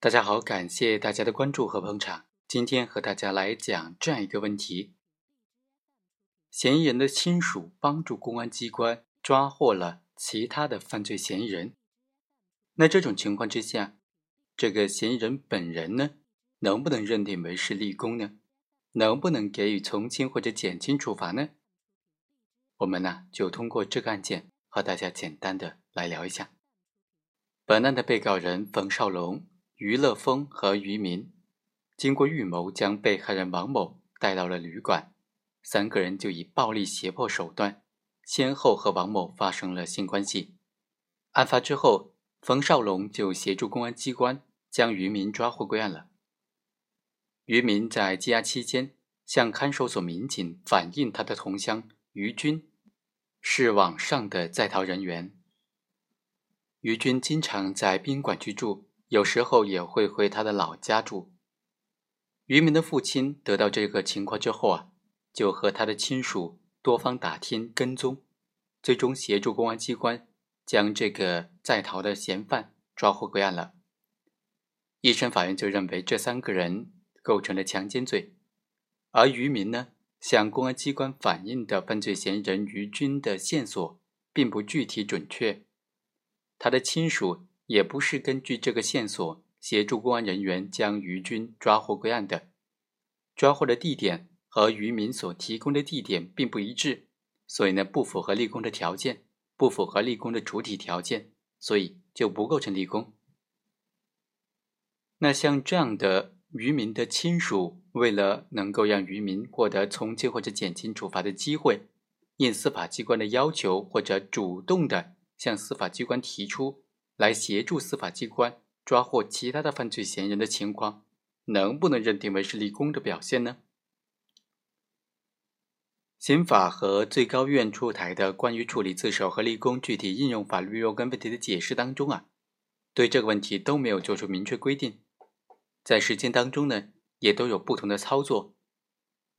大家好，感谢大家的关注和捧场。今天和大家来讲这样一个问题：嫌疑人的亲属帮助公安机关抓获了其他的犯罪嫌疑人，那这种情况之下，这个嫌疑人本人呢，能不能认定为是立功呢？能不能给予从轻或者减轻处罚呢？我们呢，就通过这个案件和大家简单的来聊一下。本案的被告人冯绍龙、于乐峰和于民，经过预谋，将被害人王某带到了旅馆，三个人就以暴力胁迫手段，先后和王某发生了性关系。案发之后，冯绍龙就协助公安机关将于民抓获归案了。于民在羁押期间，向看守所民警反映，他的同乡于军是网上的在逃人员。于军经常在宾馆居住，有时候也会回他的老家住。渔民的父亲得到这个情况之后啊，就和他的亲属多方打听跟踪，最终协助公安机关将这个在逃的嫌犯抓获归案了。一审法院就认为这三个人。构成了强奸罪，而渔民呢向公安机关反映的犯罪嫌疑人于军的线索并不具体准确，他的亲属也不是根据这个线索协助公安人员将于军抓获归案的，抓获的地点和渔民所提供的地点并不一致，所以呢不符合立功的条件，不符合立功的主体条件，所以就不构成立功。那像这样的。渔民的亲属为了能够让渔民获得从轻或者减轻处罚的机会，应司法机关的要求或者主动的向司法机关提出来协助司法机关抓获其他的犯罪嫌疑人的情况，能不能认定为是立功的表现呢？刑法和最高院出台的关于处理自首和立功具体应用法律若干问题的解释当中啊，对这个问题都没有做出明确规定。在实践当中呢，也都有不同的操作。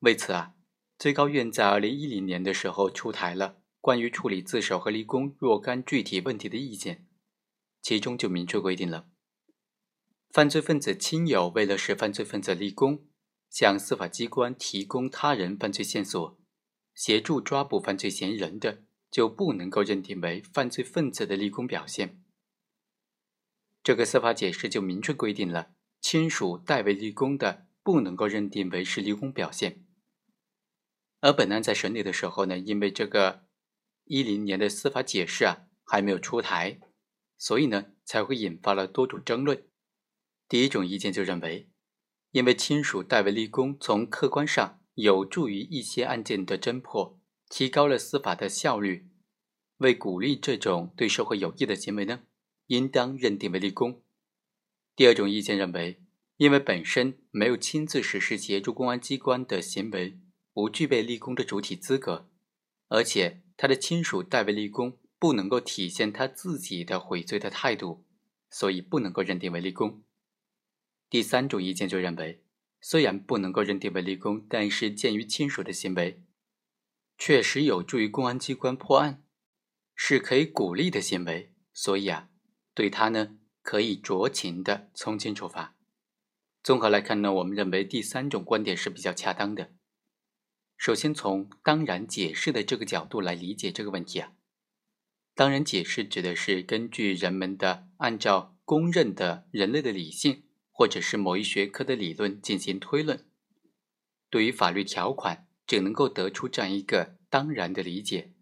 为此啊，最高院在二零一零年的时候出台了关于处理自首和立功若干具体问题的意见，其中就明确规定了，犯罪分子亲友为了使犯罪分子立功，向司法机关提供他人犯罪线索，协助抓捕犯罪嫌疑人的，就不能够认定为犯罪分子的立功表现。这个司法解释就明确规定了。亲属代为立功的，不能够认定为是立功表现。而本案在审理的时候呢，因为这个一零年的司法解释啊还没有出台，所以呢才会引发了多种争论。第一种意见就认为，因为亲属代为立功，从客观上有助于一些案件的侦破，提高了司法的效率，为鼓励这种对社会有益的行为呢，应当认定为立功。第二种意见认为，因为本身没有亲自实施协助公安机关的行为，不具备立功的主体资格，而且他的亲属代为立功，不能够体现他自己的悔罪的态度，所以不能够认定为立功。第三种意见就认为，虽然不能够认定为立功，但是鉴于亲属的行为确实有助于公安机关破案，是可以鼓励的行为，所以啊，对他呢。可以酌情的从轻处罚。综合来看呢，我们认为第三种观点是比较恰当的。首先从当然解释的这个角度来理解这个问题啊，当然解释指的是根据人们的按照公认的人类的理性，或者是某一学科的理论进行推论，对于法律条款只能够得出这样一个当然的理解。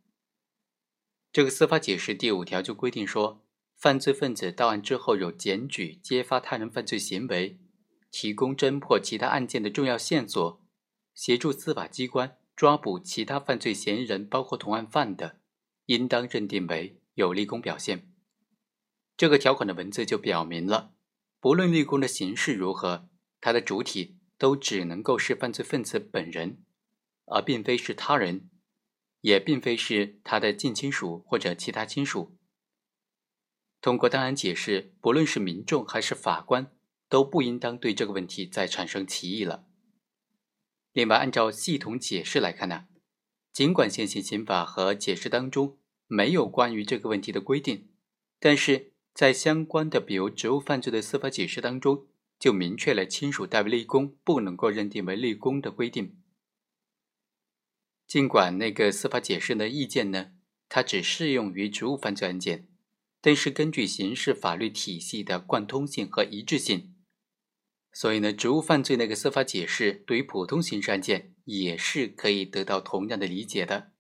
这个司法解释第五条就规定说。犯罪分子到案之后，有检举、揭发他人犯罪行为，提供侦破其他案件的重要线索，协助司法机关抓捕其他犯罪嫌疑人，包括同案犯的，应当认定为有立功表现。这个条款的文字就表明了，不论立功的形式如何，它的主体都只能够是犯罪分子本人，而并非是他人，也并非是他的近亲属或者其他亲属。通过当然解释，不论是民众还是法官，都不应当对这个问题再产生歧义了。另外，按照系统解释来看呢，尽管现行刑法和解释当中没有关于这个问题的规定，但是在相关的比如职务犯罪的司法解释当中，就明确了亲属代为立功不能够认定为立功的规定。尽管那个司法解释的意见呢，它只适用于职务犯罪案件，但是根据刑事法律体系的贯通性和一致性，所以呢，职务犯罪那个司法解释对于普通刑事案件也是可以得到同样的理解的。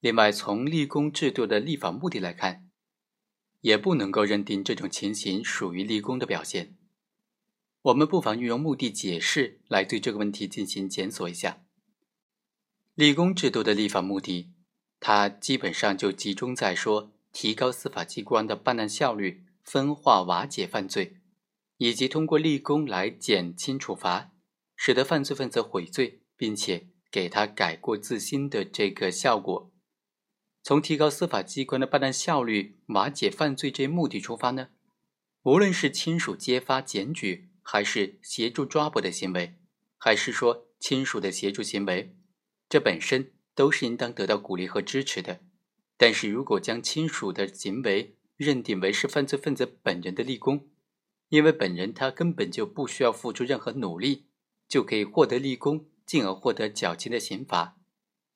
另外，从立功制度的立法目的来看，也不能够认定这种情形属于立功的表现。我们不妨运用目的解释来对这个问题进行检索一下。立功制度的立法目的，它基本上就集中在说提高司法机关的办案效率、分化瓦解犯罪，以及通过立功来减轻处罚，使得犯罪分子悔罪，并且给他改过自新的这个效果。从提高司法机关的办案效率、瓦解犯罪这一目的出发呢，无论是亲属揭发检举，还是协助抓捕的行为，还是说亲属的协助行为。这本身都是应当得到鼓励和支持的，但是如果将亲属的行为认定为是犯罪分子本人的立功，因为本人他根本就不需要付出任何努力，就可以获得立功，进而获得较轻的刑罚，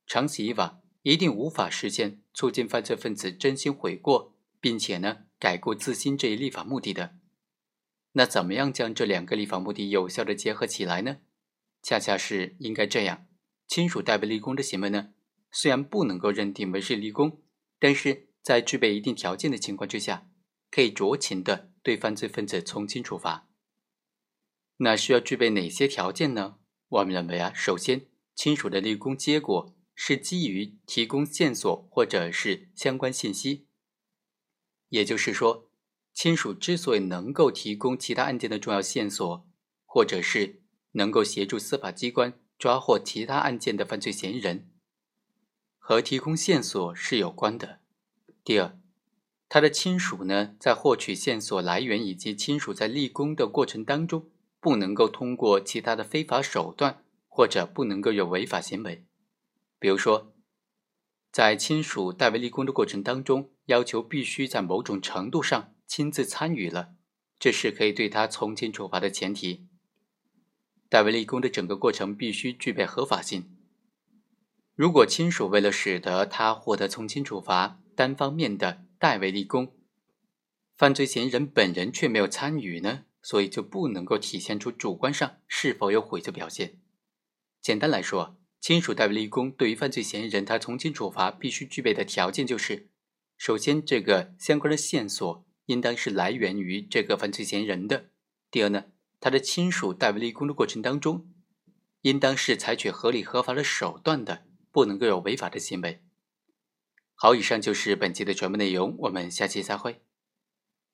长此以往，一定无法实现促进犯罪分子真心悔过，并且呢改过自新这一立法目的的。那怎么样将这两个立法目的有效的结合起来呢？恰恰是应该这样。亲属代为立功的行为呢，虽然不能够认定为是立功，但是在具备一定条件的情况之下，可以酌情的对犯罪分子从轻处罚。那需要具备哪些条件呢？我们认为啊，首先，亲属的立功结果是基于提供线索或者是相关信息，也就是说，亲属之所以能够提供其他案件的重要线索，或者是能够协助司法机关。抓获其他案件的犯罪嫌疑人，和提供线索是有关的。第二，他的亲属呢，在获取线索来源以及亲属在立功的过程当中，不能够通过其他的非法手段，或者不能够有违法行为。比如说，在亲属代为立功的过程当中，要求必须在某种程度上亲自参与了，这是可以对他从轻处罚的前提。代为立功的整个过程必须具备合法性。如果亲属为了使得他获得从轻处罚，单方面的代为立功，犯罪嫌疑人本人却没有参与呢，所以就不能够体现出主观上是否有悔罪表现。简单来说，亲属代为立功对于犯罪嫌疑人他从轻处罚必须具备的条件就是：首先，这个相关的线索应当是来源于这个犯罪嫌疑人的；第二呢。他的亲属代为立功的过程当中，应当是采取合理合法的手段的，不能够有违法的行为。好，以上就是本期的全部内容，我们下期再会。